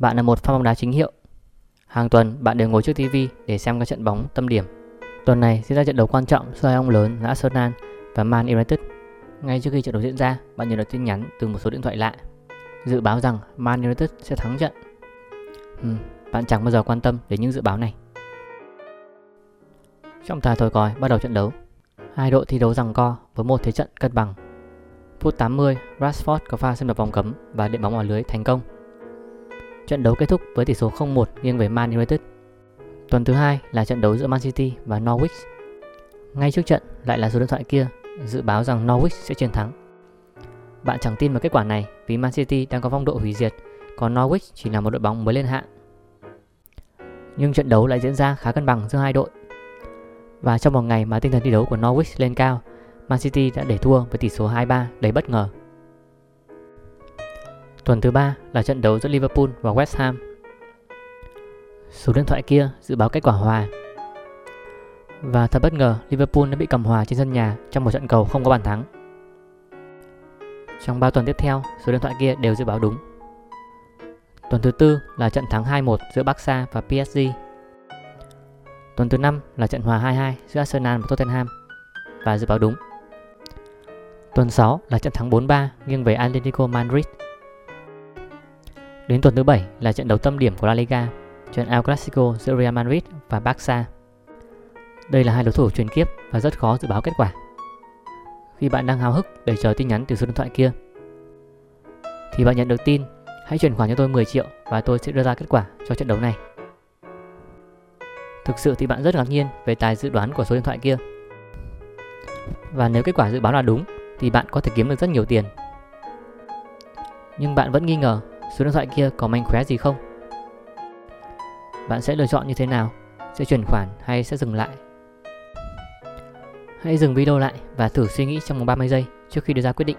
Bạn là một fan bóng đá chính hiệu. Hàng tuần bạn đều ngồi trước TV để xem các trận bóng tâm điểm. Tuần này diễn ra trận đấu quan trọng giữa hai ông lớn là Arsenal và Man United. Ngay trước khi trận đấu diễn ra, bạn nhận được tin nhắn từ một số điện thoại lạ dự báo rằng Man United sẽ thắng trận. Ừ, bạn chẳng bao giờ quan tâm đến những dự báo này. Trọng tài thổi còi bắt đầu trận đấu. Hai đội thi đấu rằng co với một thế trận cân bằng. Phút 80, Rashford có pha xâm nhập vòng cấm và điện bóng vào lưới thành công. Trận đấu kết thúc với tỷ số 0-1 nghiêng về Man United. Tuần thứ hai là trận đấu giữa Man City và Norwich. Ngay trước trận lại là số điện thoại kia dự báo rằng Norwich sẽ chiến thắng. Bạn chẳng tin vào kết quả này vì Man City đang có phong độ hủy diệt, còn Norwich chỉ là một đội bóng mới lên hạng. Nhưng trận đấu lại diễn ra khá cân bằng giữa hai đội. Và trong một ngày mà tinh thần thi đấu của Norwich lên cao, Man City đã để thua với tỷ số 2-3 đầy bất ngờ. Tuần thứ ba là trận đấu giữa Liverpool và West Ham. Số điện thoại kia dự báo kết quả hòa. Và thật bất ngờ, Liverpool đã bị cầm hòa trên sân nhà trong một trận cầu không có bàn thắng. Trong 3 tuần tiếp theo, số điện thoại kia đều dự báo đúng. Tuần thứ tư là trận thắng 2-1 giữa Barca và PSG. Tuần thứ năm là trận hòa 2-2 giữa Arsenal và Tottenham và dự báo đúng. Tuần 6 là trận thắng 4-3 nghiêng về Atletico Madrid. Đến tuần thứ 7 là trận đấu tâm điểm của La Liga, trận El Clasico giữa Real Madrid và Barca. Đây là hai đối thủ truyền kiếp và rất khó dự báo kết quả. Khi bạn đang háo hức để chờ tin nhắn từ số điện thoại kia, thì bạn nhận được tin hãy chuyển khoản cho tôi 10 triệu và tôi sẽ đưa ra kết quả cho trận đấu này. Thực sự thì bạn rất ngạc nhiên về tài dự đoán của số điện thoại kia. Và nếu kết quả dự báo là đúng thì bạn có thể kiếm được rất nhiều tiền. Nhưng bạn vẫn nghi ngờ số điện thoại kia có manh khóe gì không? Bạn sẽ lựa chọn như thế nào? Sẽ chuyển khoản hay sẽ dừng lại? Hãy dừng video lại và thử suy nghĩ trong vòng 30 giây trước khi đưa ra quyết định.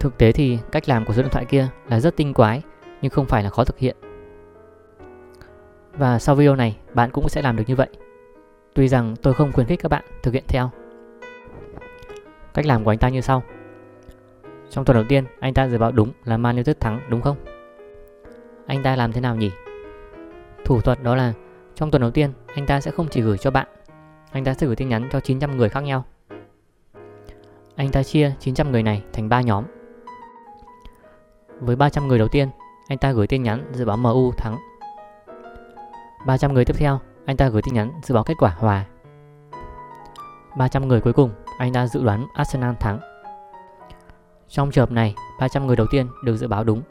Thực tế thì cách làm của số điện thoại kia là rất tinh quái, nhưng không phải là khó thực hiện. Và sau video này, bạn cũng sẽ làm được như vậy. Tuy rằng tôi không khuyến khích các bạn thực hiện theo. Cách làm của anh ta như sau. Trong tuần đầu tiên, anh ta dự báo đúng là Man United thắng đúng không? Anh ta làm thế nào nhỉ? Thủ thuật đó là trong tuần đầu tiên, anh ta sẽ không chỉ gửi cho bạn, anh ta sẽ gửi tin nhắn cho 900 người khác nhau. Anh ta chia 900 người này thành 3 nhóm. Với 300 người đầu tiên, anh ta gửi tin nhắn dự báo MU thắng. 300 người tiếp theo, anh ta gửi tin nhắn dự báo kết quả hòa. 300 người cuối cùng, anh ta dự đoán Arsenal thắng. Trong trường hợp này, 300 người đầu tiên được dự báo đúng.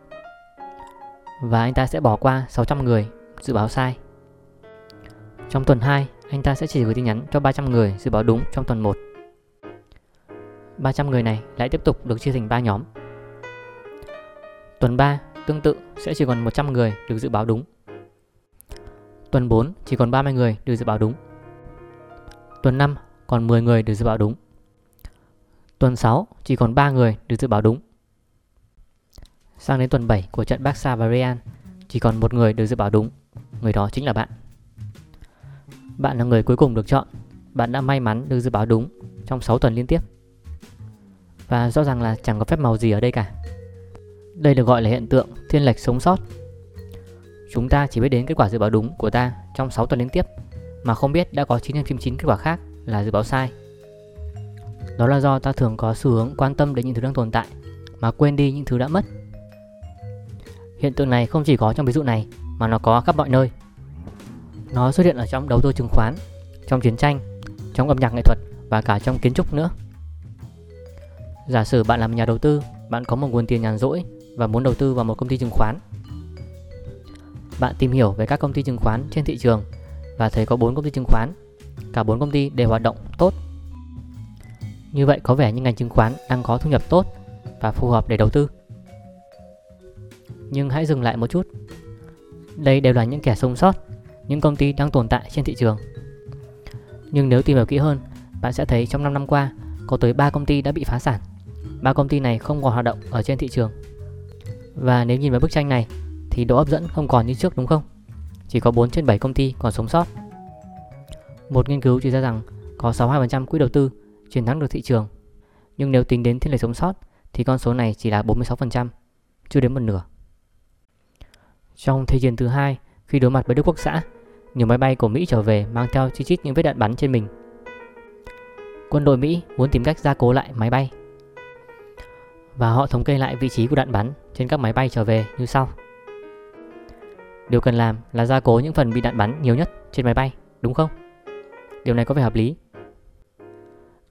Và anh ta sẽ bỏ qua 600 người dự báo sai. Trong tuần 2, anh ta sẽ chỉ gửi tin nhắn cho 300 người dự báo đúng trong tuần 1. 300 người này lại tiếp tục được chia thành 3 nhóm. Tuần 3 tương tự sẽ chỉ còn 100 người được dự báo đúng. Tuần 4 chỉ còn 30 người được dự báo đúng. Tuần 5 còn 10 người được dự báo đúng. Tuần 6 chỉ còn 3 người được dự báo đúng. Sang đến tuần 7 của trận Barca và Real, chỉ còn một người được dự báo đúng. Người đó chính là bạn. Bạn là người cuối cùng được chọn. Bạn đã may mắn được dự báo đúng trong 6 tuần liên tiếp. Và rõ ràng là chẳng có phép màu gì ở đây cả. Đây được gọi là hiện tượng thiên lệch sống sót. Chúng ta chỉ biết đến kết quả dự báo đúng của ta trong 6 tuần liên tiếp, mà không biết đã có 9 trên 9 kết quả khác là dự báo sai. Đó là do ta thường có xu hướng quan tâm đến những thứ đang tồn tại mà quên đi những thứ đã mất. Hiện tượng này không chỉ có trong ví dụ này mà nó có khắp mọi nơi. Nó xuất hiện ở trong đầu tư chứng khoán, trong chiến tranh, trong âm nhạc nghệ thuật và cả trong kiến trúc nữa. Giả sử bạn làm nhà đầu tư, bạn có một nguồn tiền nhàn rỗi và muốn đầu tư vào một công ty chứng khoán. Bạn tìm hiểu về các công ty chứng khoán trên thị trường và thấy có 4 công ty chứng khoán. Cả 4 công ty đều hoạt động tốt. Như vậy có vẻ như ngành chứng khoán đang có thu nhập tốt và phù hợp để đầu tư. Nhưng hãy dừng lại một chút. Đây đều là những kẻ sống sót, những công ty đang tồn tại trên thị trường. Nhưng nếu tìm hiểu kỹ hơn, bạn sẽ thấy trong 5 năm qua có tới 3 công ty đã bị phá sản. Ba công ty này không còn hoạt động ở trên thị trường. Và nếu nhìn vào bức tranh này thì độ hấp dẫn không còn như trước đúng không? Chỉ có 4 trên 7 công ty còn sống sót. Một nghiên cứu chỉ ra rằng có 62% quỹ đầu tư chiến thắng được thị trường. Nhưng nếu tính đến thiên lệch sống sót thì con số này chỉ là 46%, chưa đến một nửa. Trong Thế chiến thứ hai, khi đối mặt với Đức Quốc xã, nhiều máy bay của Mỹ trở về mang theo chi chít những vết đạn bắn trên mình. Quân đội Mỹ muốn tìm cách gia cố lại máy bay và họ thống kê lại vị trí của đạn bắn trên các máy bay trở về như sau. Điều cần làm là gia cố những phần bị đạn bắn nhiều nhất trên máy bay, đúng không? Điều này có vẻ hợp lý.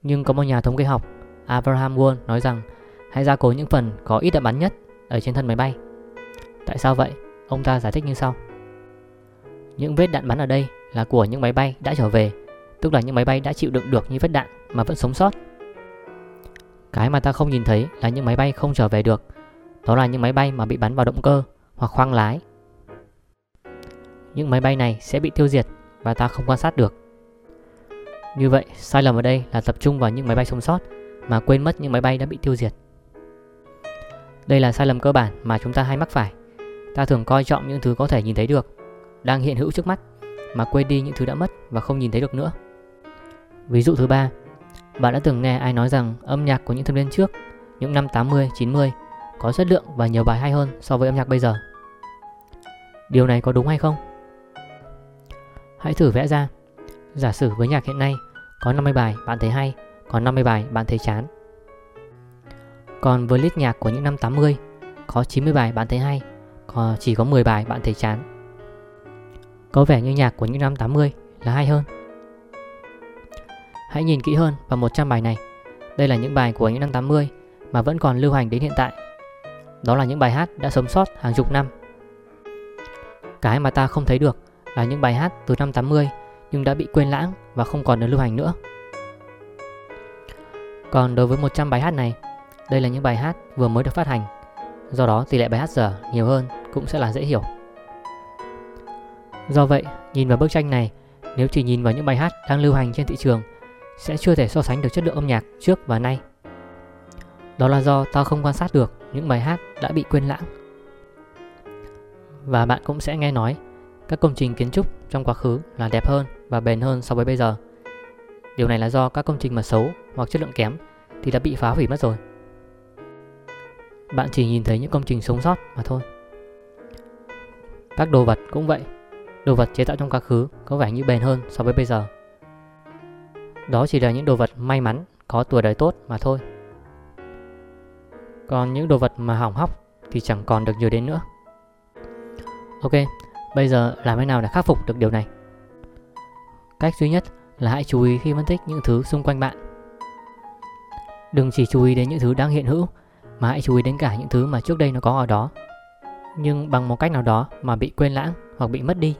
Nhưng có một nhà thống kê học, Abraham Wall nói rằng hãy gia cố những phần có ít đạn bắn nhất ở trên thân máy bay. Tại sao vậy? Ông ta giải thích như sau. Những vết đạn bắn ở đây là của những máy bay đã trở về, tức là những máy bay đã chịu đựng được những vết đạn mà vẫn sống sót. Cái mà ta không nhìn thấy là những máy bay không trở về được, đó là những máy bay mà bị bắn vào động cơ hoặc khoang lái. Những máy bay này sẽ bị tiêu diệt và ta không quan sát được. Như vậy, sai lầm ở đây là tập trung vào những máy bay sống sót mà quên mất những máy bay đã bị tiêu diệt. Đây là sai lầm cơ bản mà chúng ta hay mắc phải. Ta thường coi trọng những thứ có thể nhìn thấy được, đang hiện hữu trước mắt mà quên đi những thứ đã mất và không nhìn thấy được nữa. Ví dụ thứ ba, bạn đã từng nghe ai nói rằng âm nhạc của những thập niên trước, những năm 80, 90 có chất lượng và nhiều bài hay hơn so với âm nhạc bây giờ. Điều này có đúng hay không? Hãy thử vẽ ra. Giả sử với nhạc hiện nay có 50 bài bạn thấy hay, Có 50 bài bạn thấy chán. Còn với list nhạc của những năm 80 có 90 bài bạn thấy hay, có chỉ có 10 bài bạn thấy chán. Có vẻ như nhạc của những năm 80 là hay hơn. Hãy nhìn kỹ hơn vào 100 bài này. Đây là những bài của những năm 80 mà vẫn còn lưu hành đến hiện tại. Đó là những bài hát đã sống sót hàng chục năm. Cái mà ta không thấy được là những bài hát từ năm 80 nhưng đã bị quên lãng và không còn được lưu hành nữa. Còn đối với 100 bài hát này, đây là những bài hát vừa mới được phát hành. Do đó tỷ lệ bài hát dở nhiều hơn cũng sẽ là dễ hiểu. Do vậy, nhìn vào bức tranh này, nếu chỉ nhìn vào những bài hát đang lưu hành trên thị trường sẽ chưa thể so sánh được chất lượng âm nhạc trước và nay. Đó là do tao không quan sát được những bài hát đã bị quên lãng. Và bạn cũng sẽ nghe nói các công trình kiến trúc trong quá khứ là đẹp hơn và bền hơn so với bây giờ. Điều này là do các công trình mà xấu hoặc chất lượng kém thì đã bị phá hủy mất rồi. Bạn chỉ nhìn thấy những công trình sống sót mà thôi. Các đồ vật cũng vậy. Đồ vật chế tạo trong quá khứ có vẻ như bền hơn so với bây giờ. Đó chỉ là những đồ vật may mắn có tuổi đời tốt mà thôi. Còn những đồ vật mà hỏng hóc thì chẳng còn được nhớ đến nữa. Ok, bây giờ làm thế nào để khắc phục được điều này? Cách duy nhất là hãy chú ý khi phân tích những thứ xung quanh bạn. Đừng chỉ chú ý đến những thứ đang hiện hữu, mà hãy chú ý đến cả những thứ mà trước đây nó có ở đó nhưng bằng một cách nào đó mà bị quên lãng hoặc bị mất đi